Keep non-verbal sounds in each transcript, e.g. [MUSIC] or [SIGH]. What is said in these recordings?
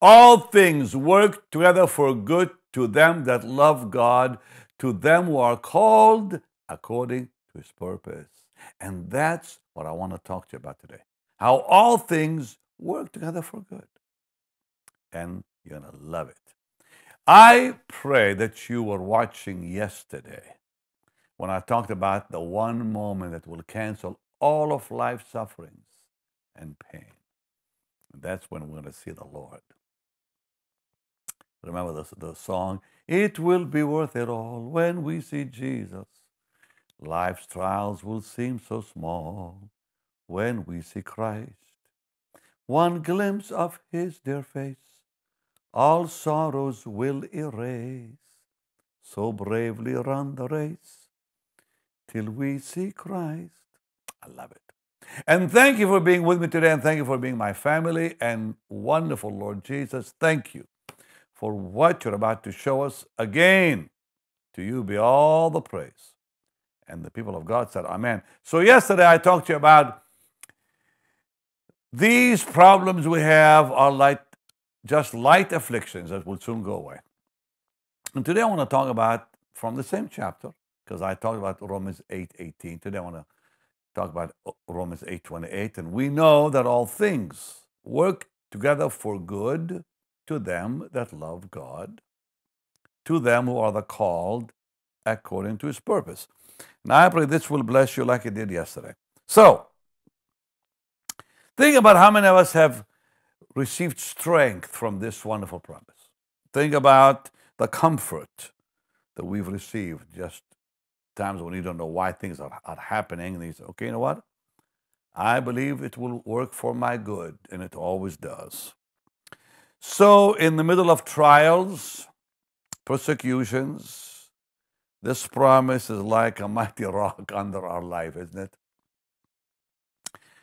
All things work together for good to them that love God, to them who are called according to his purpose. And that's what I want to talk to you about today. How all things work together for good. And you're going to love it. I pray that you were watching yesterday when I talked about the one moment that will cancel all of life's sufferings and pain. And that's when we're going to see the Lord. Remember the, the song, It will be worth it all when we see Jesus. Life's trials will seem so small when we see Christ. One glimpse of his dear face, all sorrows will erase. So bravely run the race till we see Christ. I love it. And thank you for being with me today, and thank you for being my family. And wonderful Lord Jesus, thank you for what you're about to show us again. To you be all the praise. And the people of God said, Amen. So, yesterday I talked to you about these problems we have are like just light afflictions that will soon go away. And today I want to talk about from the same chapter, because I talked about Romans 8 18. Today I want to talk about uh, Romans 8 28. And we know that all things work together for good to them that love God, to them who are the called according to his purpose. And I pray this will bless you like it did yesterday. So, think about how many of us have received strength from this wonderful promise. Think about the comfort that we've received just times when you don't know why things are, are happening. And you say, okay, you know what? I believe it will work for my good, and it always does. So, in the middle of trials, persecutions, this promise is like a mighty [LAUGHS] rock under our life, isn't it?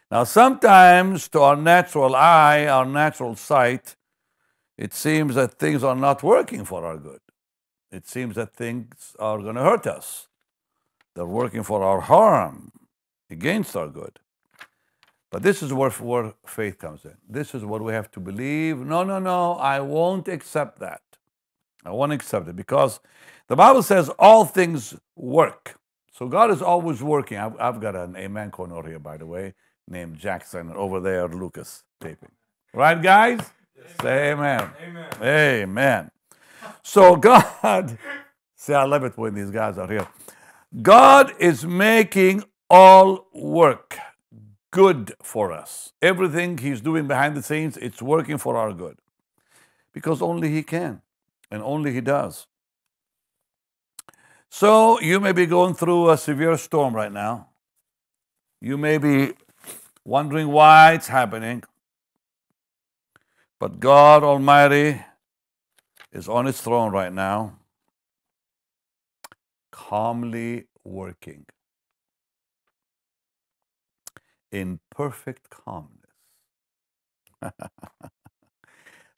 Now, sometimes to our natural eye, our natural sight, it seems that things are not working for our good. It seems that things are going to hurt us. They're working for our harm, against our good. But this is where, where faith comes in. This is what we have to believe. No, no, no, I won't accept that. I won't accept it because the Bible says all things work. So God is always working. I've, I've got an amen corner here, by the way, named Jackson, over there, Lucas taping. Right, guys? Yes. Say amen. Amen. Amen. So God, [LAUGHS] see, I love it when these guys are here. God is making all work good for us. Everything He's doing behind the scenes, it's working for our good. Because only He can and only He does. So you may be going through a severe storm right now. You may be wondering why it's happening. But God Almighty is on His throne right now, calmly working in perfect calmness. [LAUGHS]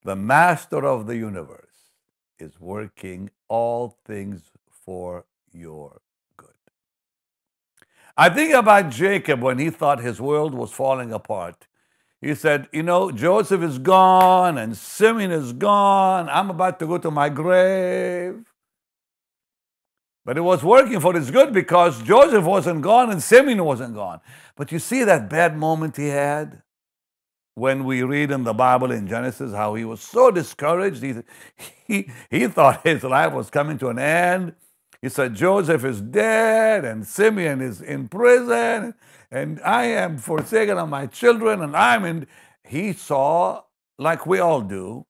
the master of the universe is working all things for your good. I think about Jacob when he thought his world was falling apart. He said, You know, Joseph is gone and Simeon is gone. I'm about to go to my grave. But it was working for his good because Joseph wasn't gone and Simeon wasn't gone. But you see that bad moment he had when we read in the Bible in Genesis how he was so discouraged. He, [LAUGHS] he, he thought his life was coming to an end. He said, Joseph is dead and Simeon is in prison and I am forsaken of my children and I'm in. He saw, like we all do,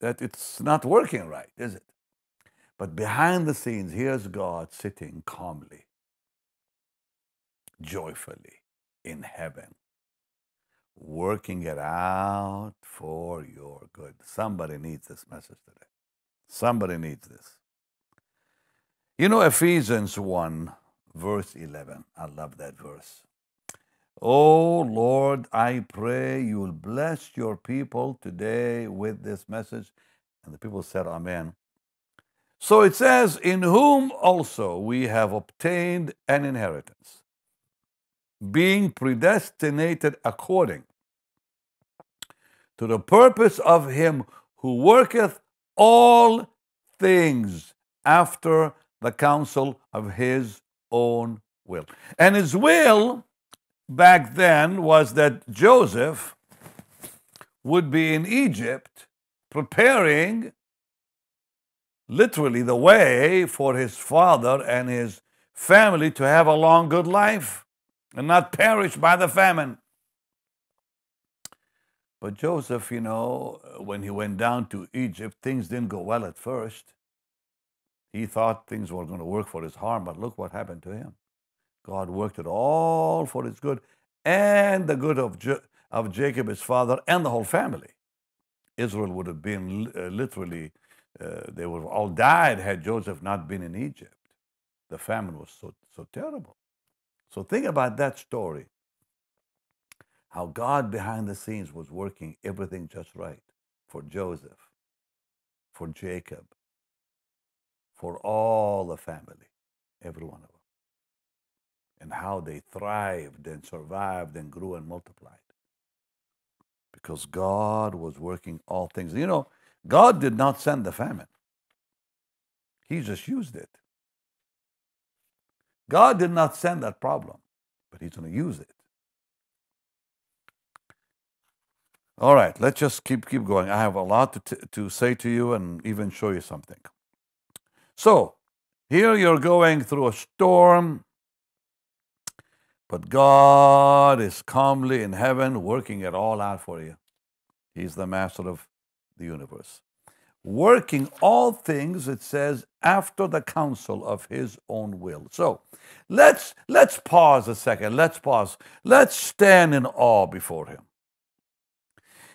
that it's not working right, is it? But behind the scenes, here's God sitting calmly, joyfully in heaven, working it out for your good. Somebody needs this message today. Somebody needs this. You know, Ephesians 1, verse 11. I love that verse. Oh Lord, I pray you'll bless your people today with this message. And the people said, Amen. So it says, In whom also we have obtained an inheritance, being predestinated according to the purpose of him who worketh all things after the counsel of his own will. And his will back then was that Joseph would be in Egypt preparing literally the way for his father and his family to have a long, good life and not perish by the famine. But Joseph, you know, when he went down to Egypt, things didn't go well at first. He thought things were going to work for his harm, but look what happened to him. God worked it all for his good and the good of, jo- of Jacob, his father, and the whole family. Israel would have been uh, literally, uh, they would all died had Joseph not been in Egypt. The famine was so, so terrible. So think about that story how God behind the scenes was working everything just right for Joseph, for Jacob, for all the family, every one of them, and how they thrived and survived and grew and multiplied. Because God was working all things. You know, God did not send the famine, He just used it. God did not send that problem, but He's going to use it. All right, let's just keep keep going. I have a lot to, t- to say to you and even show you something. So, here you're going through a storm, but God is calmly in heaven working it all out for you. He's the master of the universe. Working all things, it says, after the counsel of his own will. So let's let's pause a second. Let's pause. Let's stand in awe before him.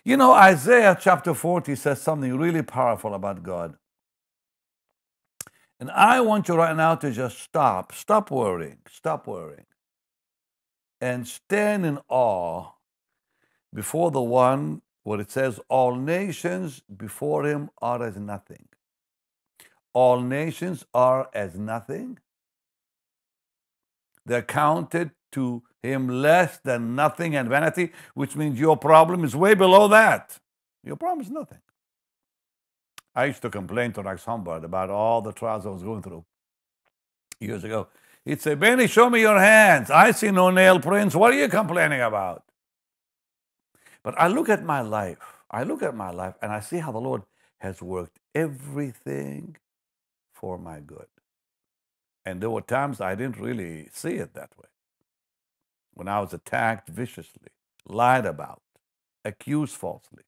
You know, Isaiah chapter 40 says something really powerful about God. And I want you right now to just stop, stop worrying, stop worrying, and stand in awe before the one, what it says, all nations before him are as nothing. All nations are as nothing. They're counted to him less than nothing and vanity, which means your problem is way below that. Your problem is nothing. I used to complain to Rex Humbard about all the trials I was going through years ago. He'd say, Benny, show me your hands. I see no nail prints. What are you complaining about? But I look at my life. I look at my life and I see how the Lord has worked everything for my good. And there were times I didn't really see it that way when I was attacked viciously, lied about, accused falsely.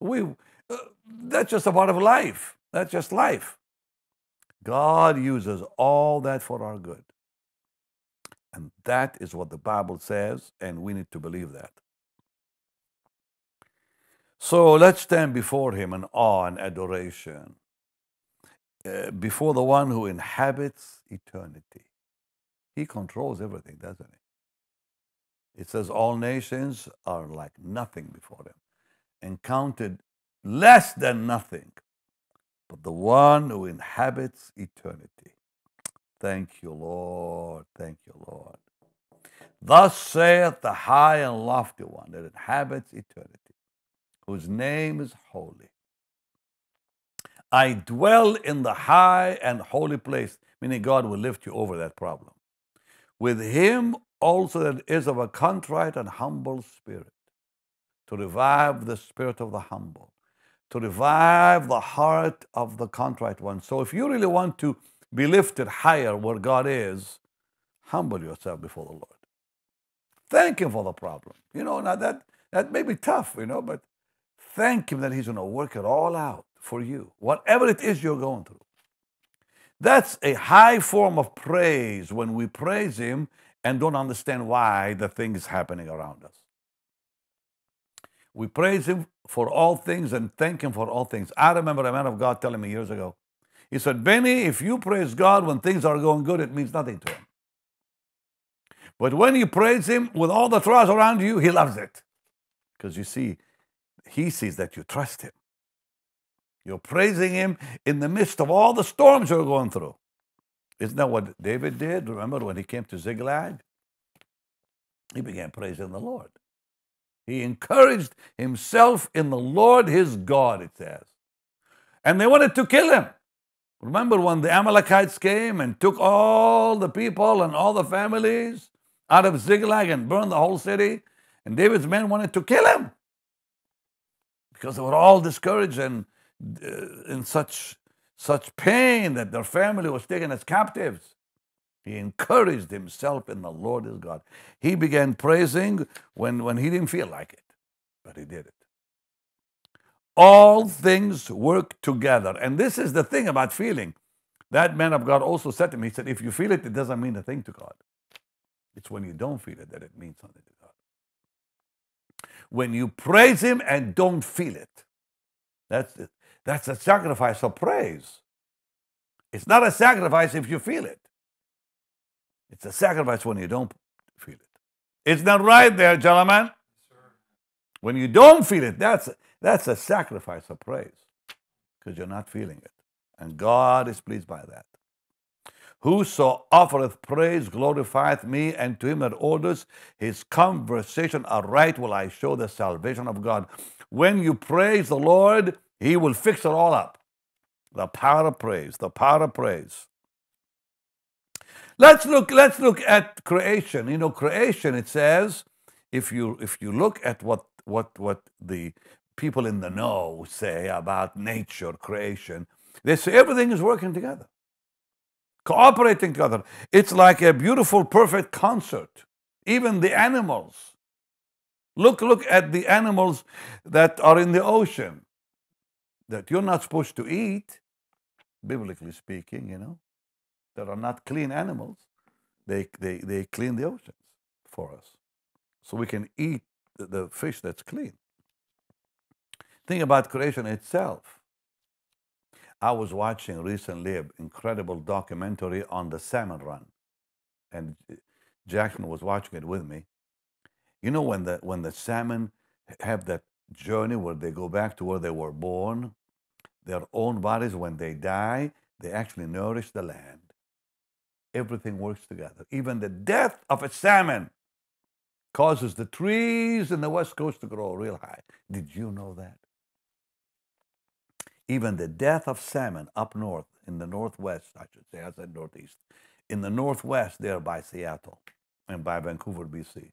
We, uh, that's just a part of life. That's just life. God uses all that for our good. And that is what the Bible says, and we need to believe that. So let's stand before Him in awe and adoration, uh, before the one who inhabits eternity. He controls everything, doesn't He? It says, All nations are like nothing before him, and counted less than nothing, but the one who inhabits eternity. Thank you, Lord. Thank you, Lord. Thus saith the high and lofty one that inhabits eternity, whose name is holy. I dwell in the high and holy place, meaning God will lift you over that problem. With him also that is of a contrite and humble spirit, to revive the spirit of the humble, to revive the heart of the contrite one. So if you really want to be lifted higher where God is, humble yourself before the Lord. Thank Him for the problem. You know, now that, that may be tough, you know, but thank Him that He's going to work it all out for you, whatever it is you're going through. That's a high form of praise when we praise Him and don't understand why the thing is happening around us. We praise Him for all things and thank Him for all things. I remember a man of God telling me years ago, he said, Benny, if you praise God when things are going good, it means nothing to Him. But when you praise Him with all the trials around you, He loves it. Because you see, He sees that you trust Him. You're praising Him in the midst of all the storms you're going through. Isn't that what David did? Remember when he came to Ziklag? He began praising the Lord. He encouraged himself in the Lord his God, it says. And they wanted to kill him. Remember when the Amalekites came and took all the people and all the families out of Ziklag and burned the whole city? And David's men wanted to kill him because they were all discouraged and uh, in such, such pain that their family was taken as captives. He encouraged himself in the Lord his God. He began praising when, when he didn't feel like it, but he did it. All things work together. And this is the thing about feeling. That man of God also said to me, he said, if you feel it, it doesn't mean a thing to God. It's when you don't feel it that it means something to God. When you praise Him and don't feel it, that's, it. that's a sacrifice of praise. It's not a sacrifice if you feel it. It's a sacrifice when you don't feel it. It's not right there, gentlemen. When you don't feel it, that's that's a sacrifice of praise because you're not feeling it. And God is pleased by that. Whoso offereth praise glorifieth me, and to him that orders his conversation aright will I show the salvation of God. When you praise the Lord, he will fix it all up. The power of praise, the power of praise. Let's look, let's look at creation. You know, creation, it says, if you if you look at what what what the people in the know say about nature, creation. They say everything is working together, cooperating together. It's like a beautiful, perfect concert. Even the animals. Look, look at the animals that are in the ocean that you're not supposed to eat, biblically speaking, you know, that are not clean animals. They, they, they clean the oceans for us. So we can eat the, the fish that's clean. Think about creation itself. I was watching recently an incredible documentary on the salmon run, and eh, Jackson was watching it with me. You know when the when the salmon have that journey where they go back to where they were born, their own bodies when they die, they actually nourish the land. Everything works together. Even the death of a salmon causes the trees in the west coast to grow real high. Did you know that? Even the death of salmon up north in the northwest, I should say, I said northeast, in the northwest there by Seattle and by Vancouver, BC.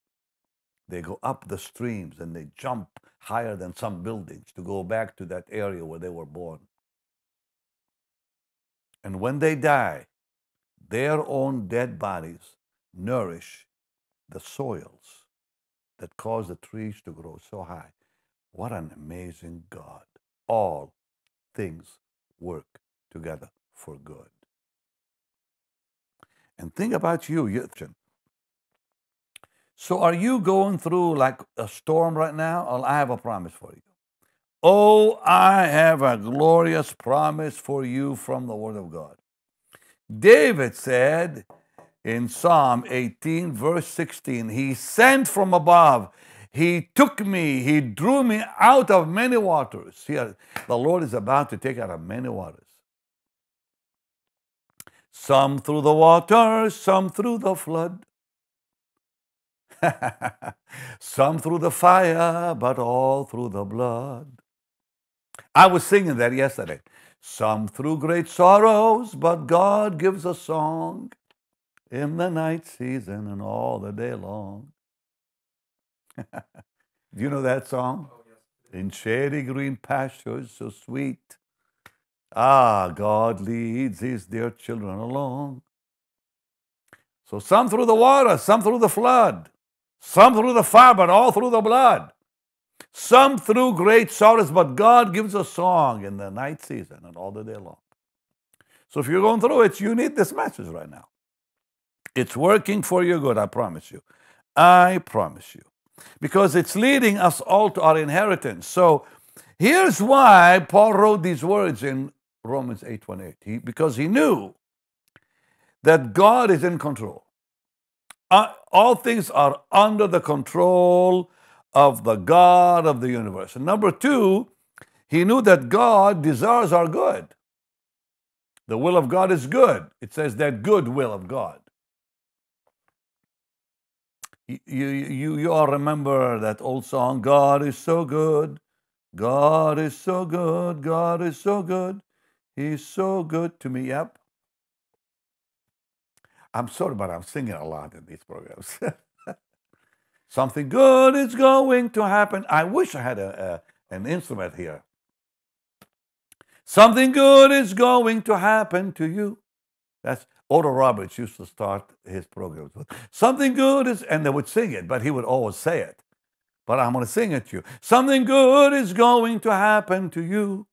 They go up the streams and they jump higher than some buildings to go back to that area where they were born. And when they die, their own dead bodies nourish the soils that cause the trees to grow so high. What an amazing God. All things work together for good. And think about you, Yitchin. So are you going through like a storm right now? Well, I have a promise for you. Oh, I have a glorious promise for you from the Word of God. David said in Psalm 18, verse 16, He sent from above, he took me, He drew me out of many waters. The Lord is about to take out of many waters. Some through the water, some through the flood. [LAUGHS] some through the fire, but all through the blood. I was singing that yesterday. Some through great sorrows, but God gives a song in the night season and all the day long. Do [LAUGHS] you know that song? Oh, yes. In shady green pastures so sweet. Ah, God leads his dear children along. So some through the water, some through the flood, some through the fire, but all through the blood. Some through great sorrows, but God gives a song in the night season and all the day long. So if you're going through it, you need this message right now. It's working for your good, I promise you. I promise you because it's leading us all to our inheritance. So here's why Paul wrote these words in Romans 8:28. He, because he knew that God is in control. Uh, all things are under the control of the God of the universe. And number two, he knew that God desires our good. The will of God is good. It says that good will of God. You, you, you all remember that old song, God is so good, God is so good, God is so good, He's so good to me. Yep. I'm sorry, but I'm singing a lot in these programs. [LAUGHS] Something good is going to happen. I wish I had a, a, an instrument here. Something good is going to happen to you. That's Oral Roberts used to start his programs with. Something good is, and they would sing it, but he would always say it. But I'm going to sing it to you. Something good is going to happen to you.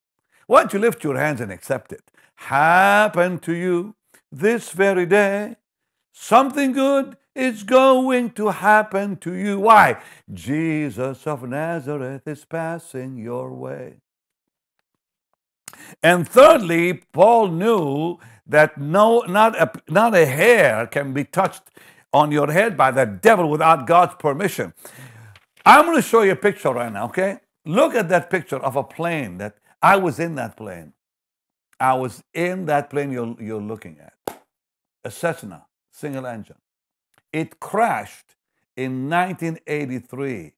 Why don't you lift your hands and accept it? Happen to you this very day. Something good is going to happen to you. Why? Jesus of Nazareth is passing your way. And thirdly, Paul knew that no, not a, not a hair can be touched on your head by the devil without God's permission. I'm going to show you a picture right now, okay? Look at that picture of a plane that I was in that plane. I was in that plane you're, you're looking at. A Cessna, single engine. It crashed in 1983,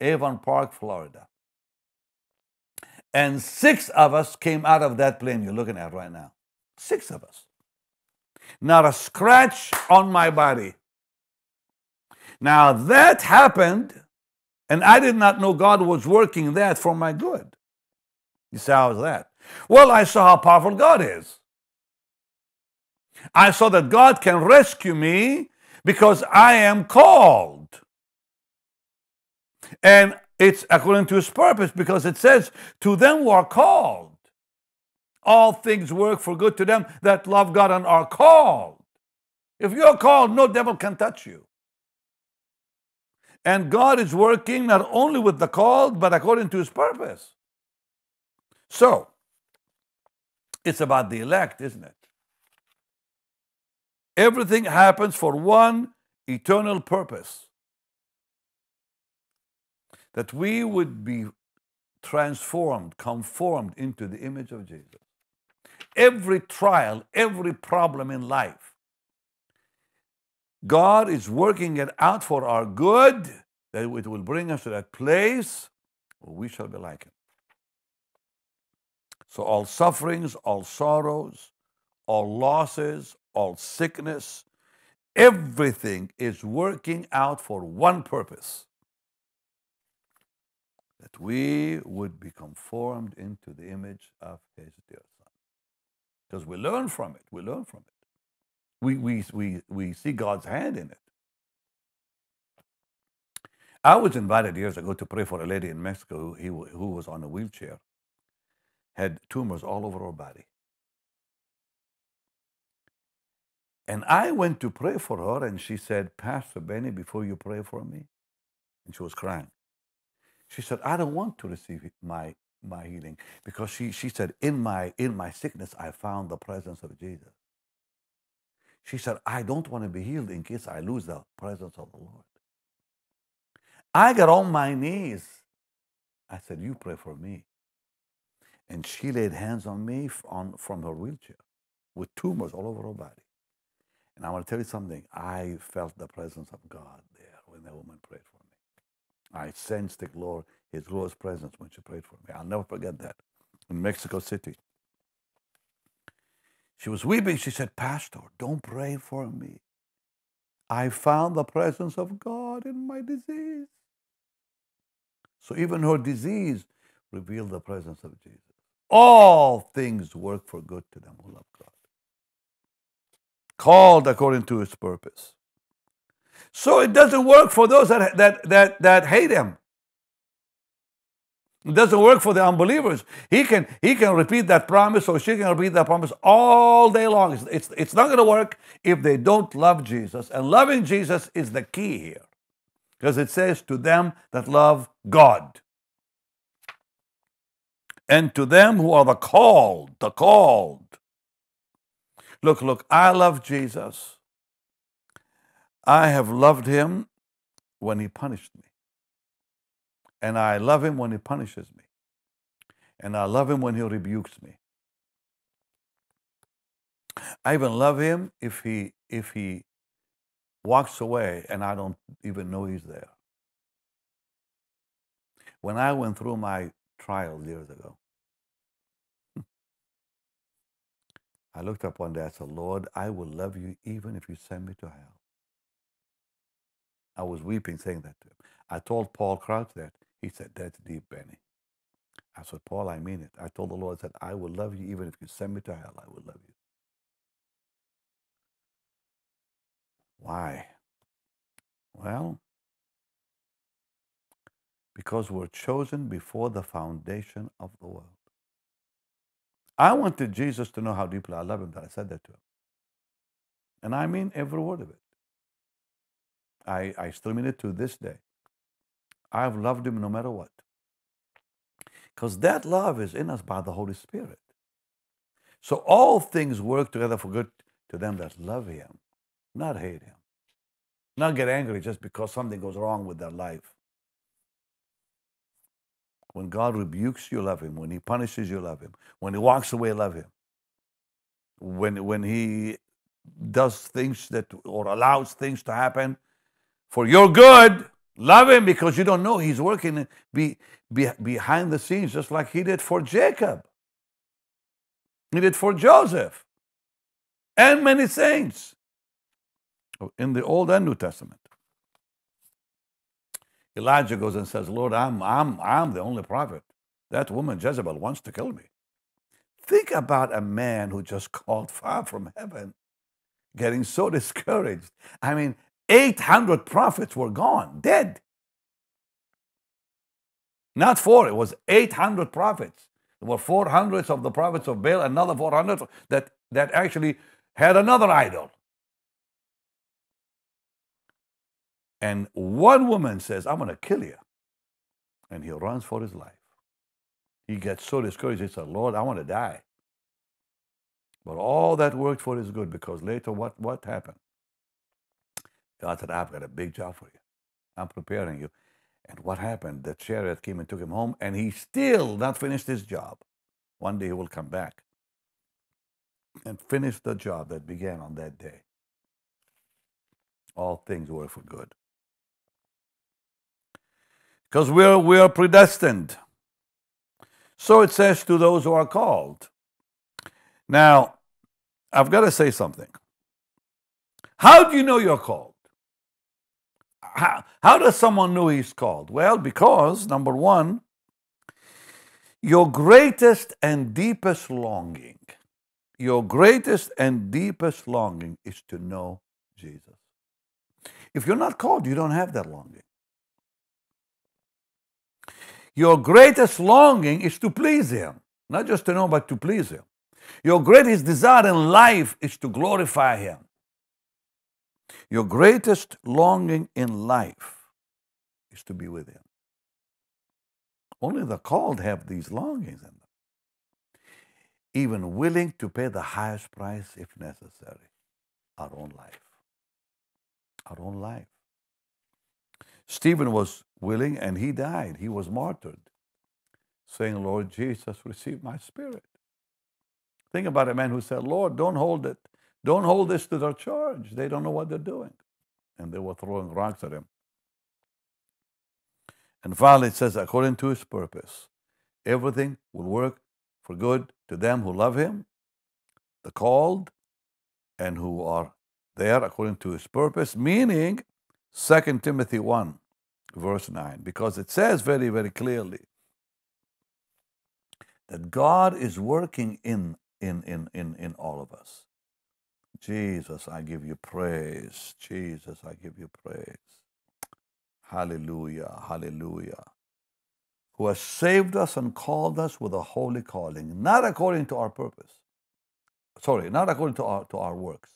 Avon Park, Florida. And six of us came out of that plane you're looking at right now. Six of us. Not a scratch on my body. Now that happened, and I did not know God was working that for my good. You say, how is that? Well, I saw how powerful God is. I saw that God can rescue me because I am called. And it's according to his purpose because it says, to them who are called. All things work for good to them that love God and are called. If you're called, no devil can touch you. And God is working not only with the called, but according to his purpose. So, it's about the elect, isn't it? Everything happens for one eternal purpose that we would be transformed, conformed into the image of Jesus. Every trial, every problem in life, God is working it out for our good, that it will bring us to that place where we shall be like Him. So, all sufferings, all sorrows, all losses, all sickness, everything is working out for one purpose that we would be conformed into the image of his dear. Because we learn from it. We learn from it. We, we, we, we see God's hand in it. I was invited years ago to pray for a lady in Mexico who, who was on a wheelchair, had tumors all over her body. And I went to pray for her, and she said, Pastor Benny, before you pray for me, and she was crying. She said, I don't want to receive my, my healing because she, she said, in my, in my sickness, I found the presence of Jesus. She said, I don't want to be healed in case I lose the presence of the Lord. I got on my knees. I said, You pray for me. And she laid hands on me on, from her wheelchair with tumors all over her body. And I want to tell you something. I felt the presence of God there when the woman prayed for me. I sensed the glory, His glorious presence when she prayed for me. I'll never forget that in Mexico City. She was weeping. She said, Pastor, don't pray for me. I found the presence of God in my disease. So even her disease revealed the presence of Jesus. All things work for good to them who love God. Called according to his purpose. So it doesn't work for those that, that, that, that hate him. It doesn't work for the unbelievers. He can, he can repeat that promise or she can repeat that promise all day long. It's, it's, it's not going to work if they don't love Jesus. And loving Jesus is the key here. Because it says, to them that love God. And to them who are the called, the called. Look, look, I love Jesus. I have loved him when he punished me. And I love him when he punishes me. And I love him when he rebukes me. I even love him if he if he walks away and I don't even know he's there. When I went through my trials years ago, [LAUGHS] I looked up one day, I said, Lord, I will love you even if you send me to hell. I was weeping saying that to him. I told Paul Crouch that. He said, That's deep, Benny. I said, Paul, I mean it. I told the Lord, I said, I will love you even if you send me to hell. I will love you. Why? Well, because we're chosen before the foundation of the world. I wanted Jesus to know how deeply I love him that I said that to him. And I mean every word of it. I, I still mean it to this day. I've loved him no matter what. Because that love is in us by the Holy Spirit. So all things work together for good to them that love him, not hate him. Not get angry just because something goes wrong with their life. When God rebukes you, love him. When he punishes you, love him. When he walks away, love him. When, when he does things that or allows things to happen for your good, love him because you don't know he's working be, be, behind the scenes just like he did for Jacob. He did for Joseph and many saints in the Old and New Testament. Elijah goes and says, Lord, I'm, I'm, I'm the only prophet. That woman, Jezebel, wants to kill me. Think about a man who just called fire from heaven, getting so [LAUGHS] discouraged. I mean, 800 prophets were gone, dead. Not four, it was 800 prophets. There were 400 of the prophets of Baal, another 400 that, that actually had another idol. And one woman says, I'm going to kill you. And he runs for his life. He gets so discouraged, he said, Lord, I want to die. But all that worked for his good because later what, what happened? God said, I've got a big job for you. I'm preparing you. And what happened? The chariot came and took him home, and he still not finished his job. One day he will come back and finish the job that began on that day. All things work for good. Because we're, we're predestined. So it says to those who are called. Now, I've got to say something. How do you know you're called? How, how does someone know he's called? Well, because, number one, your greatest and deepest longing, your greatest and deepest longing is to know Jesus. If you're not called, you don't have that longing. Your greatest longing is to please Him, not just to know, but to please Him. Your greatest desire in life is to glorify Him. Your greatest longing in life is to be with Him. Only the called have these longings in them, even willing to pay the highest price if necessary our own life. Our own life. Stephen was willing and he died. He was martyred, saying, Lord Jesus, receive my spirit. Think about a man who said, Lord, don't hold it. Don't hold this to their charge. They don't know what they're doing. And they were throwing rocks at him. And finally, it says, according to his purpose, everything will work for good to them who love him, the called, and who are there according to his purpose, meaning 2 Timothy 1, verse 9, because it says very, very clearly that God is working in, in, in, in, in all of us. Jesus, I give you praise. Jesus, I give you praise. Hallelujah, hallelujah. Who has saved us and called us with a holy calling, not according to our purpose. Sorry, not according to our, to our works,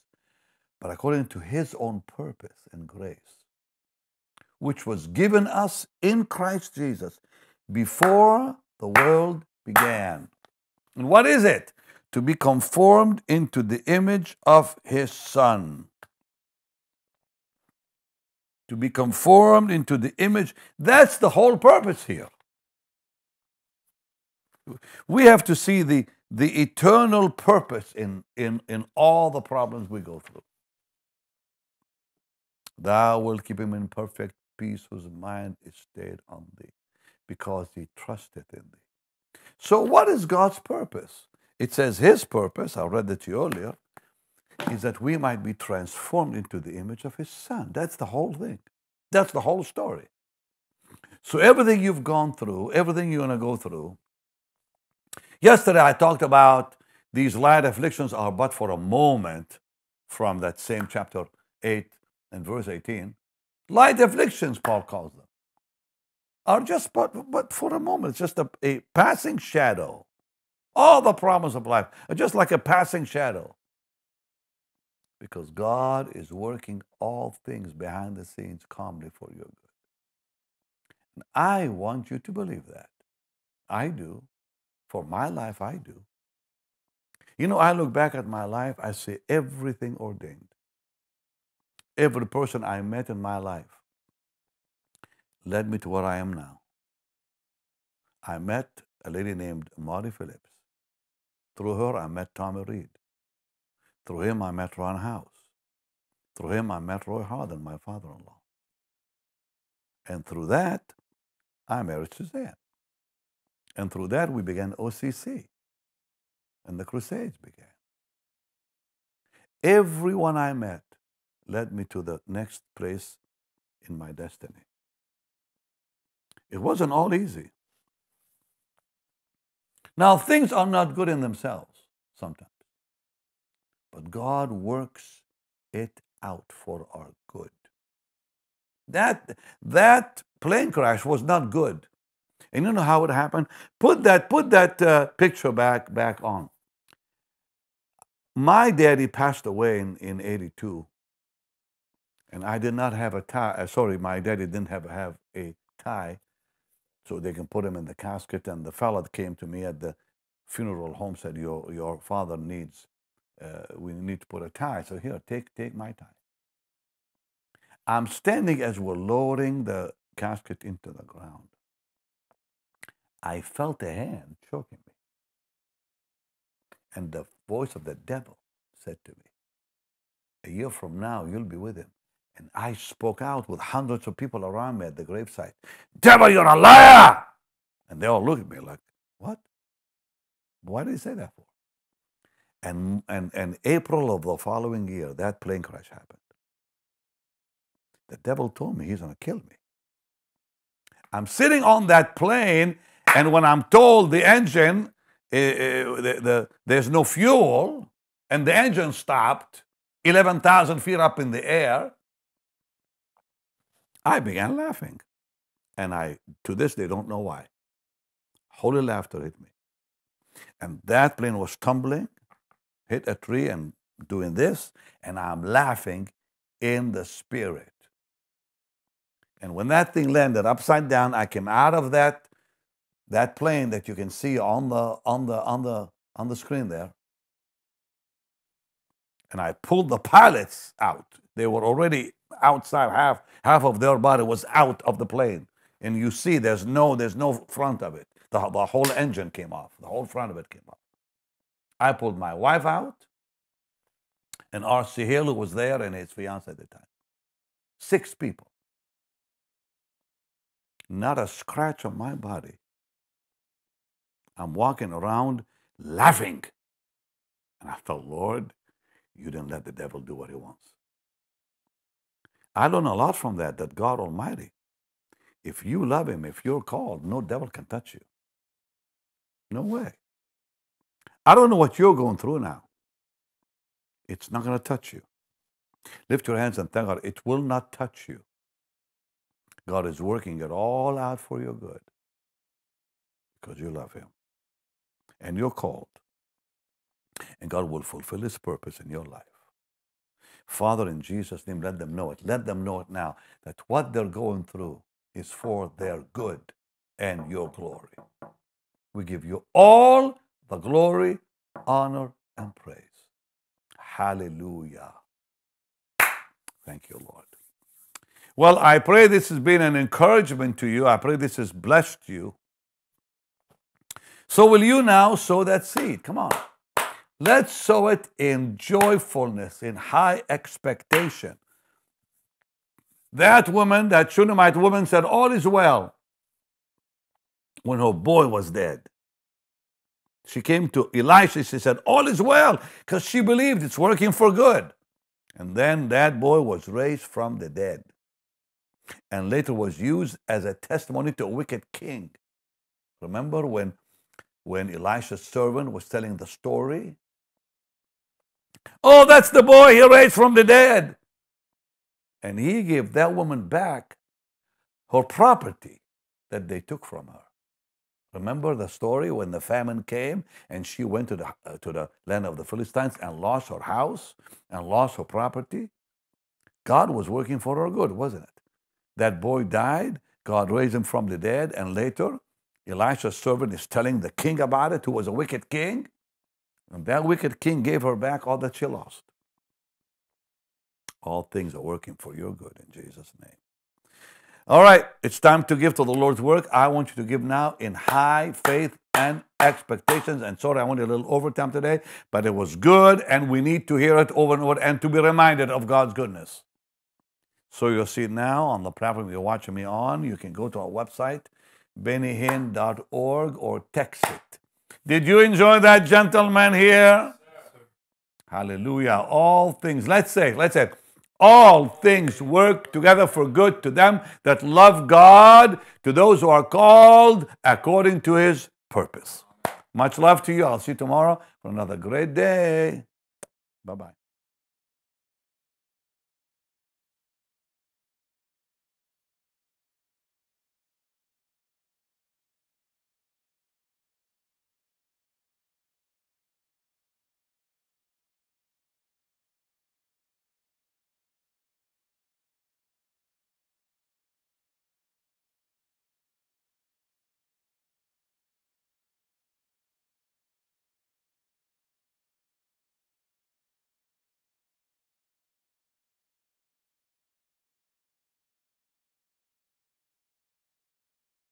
but according to his own purpose and grace which was given us in Christ Jesus before the world began. And what is it? To be conformed into the image of his Son. To be conformed into the image. That's the whole purpose here. We have to see the, the eternal purpose in, in, in all the problems we go through. Thou wilt keep him in perfect peace whose mind is stayed on thee, because he trusteth in thee. So, what is God's purpose? It says his purpose, I read it to you earlier, is that we might be transformed into the image of his son. That's the whole thing. That's the whole story. So, everything you've gone through, everything you're going to go through, yesterday I talked about these light afflictions are but for a moment from that same chapter 8 and verse 18. Light afflictions, Paul calls them, are just but, but for a moment, it's just a, a passing shadow. All the problems of life are just like a passing shadow. Because God is working all things behind the scenes calmly for your good. And I want you to believe that. I do. For my life, I do. You know, I look back at my life, I see everything ordained. Every person I met in my life led me to where I am now. I met a lady named Marty Phillips. Through her, I met Tommy Reid. Through him, I met Ron House. Through him, I met Roy Harthern, my father in law. And through that, I married Suzanne. And through that, we began OCC. And the Crusades began. Everyone I met led me to the next place in my destiny. It wasn't all easy. Now, things are not good in themselves sometimes, but God works it out for our good. That, that plane crash was not good. And you know how it happened? Put that, put that uh, picture back, back on. My daddy passed away in, in 82, and I did not have a tie. Uh, sorry, my daddy didn't have, have a tie so they can put him in the casket. And the fella came to me at the funeral home said, "Your your father needs, uh, we need to put a tie." So here, take take my tie. I'm standing as we're lowering the casket into the ground. I felt a hand choking me, and the voice of the devil said to me, "A year from now, you'll be with him." And I spoke out with hundreds of people around me at the gravesite. Devil, you're a liar! And they all looked at me like, what? Why did he say that for? And, and, and April of the following year, that plane crash happened. The devil told me he's going to kill me. I'm sitting on that plane, and when I'm told the engine, uh, the, the, there's no fuel, and the engine stopped 11,000 feet up in the air, I began laughing. And I, to this day, don't know why. Holy laughter hit me. And that plane was tumbling, hit a tree, and doing this, and I'm laughing in the spirit. And when that thing landed upside down, I came out of that, that plane that you can see on the, on, the, on, the, on the screen there. And I pulled the pilots out. They were already outside half half of their body was out of the plane and you see there's no there's no front of it the, the whole engine came off the whole front of it came off i pulled my wife out and R.C. Hill, was there, and his fiance at the time. Six people. Not a scratch on my body. I'm walking around laughing. And I thought, Lord, you didn't let the devil do what he wants. I learn a lot from that, that God Almighty, if you love Him, if you're called, no devil can touch you. No way. I don't know what you're going through now. It's not going to touch you. Lift your hands and thank God. It will not touch you. God is working it all out for your good because you love Him and you're called. And God will fulfill His purpose in your life. Father, in Jesus' name, let them know it. Let them know it now that what they're going through is for their good and your glory. We give you all the glory, honor, and praise. Hallelujah. Thank you, Lord. Well, I pray this has been an encouragement to you. I pray this has blessed you. So, will you now sow that seed? Come on. Let's sow it in joyfulness, in high expectation. That woman, that Shunammite woman, said, All is well when her boy was dead. She came to Elisha, she said, All is well, because she believed it's working for good. And then that boy was raised from the dead and later was used as a testimony to a wicked king. Remember when, when Elisha's servant was telling the story? Oh, that's the boy he raised from the dead. And he gave that woman back her property that they took from her. Remember the story when the famine came and she went to the, uh, to the land of the Philistines and lost her house and lost her property? God was working for her good, wasn't it? That boy died, God raised him from the dead, and later Elisha's servant is telling the king about it, who was a wicked king. And that wicked king gave her back all that she lost. All things are working for your good in Jesus' name. All right, it's time to give to the Lord's work. I want you to give now in high faith and expectations. And sorry, I went a little overtime today, but it was good, and we need to hear it over and over and to be reminded of God's goodness. So you'll see now on the platform you're watching me on. You can go to our website, bennyhinn.org, or text it. Did you enjoy that, gentleman here? Hallelujah. All things, let's say, let's say, all things work together for good to them that love God, to those who are called according to his purpose. Much love to you. I'll see you tomorrow for another great day. Bye bye.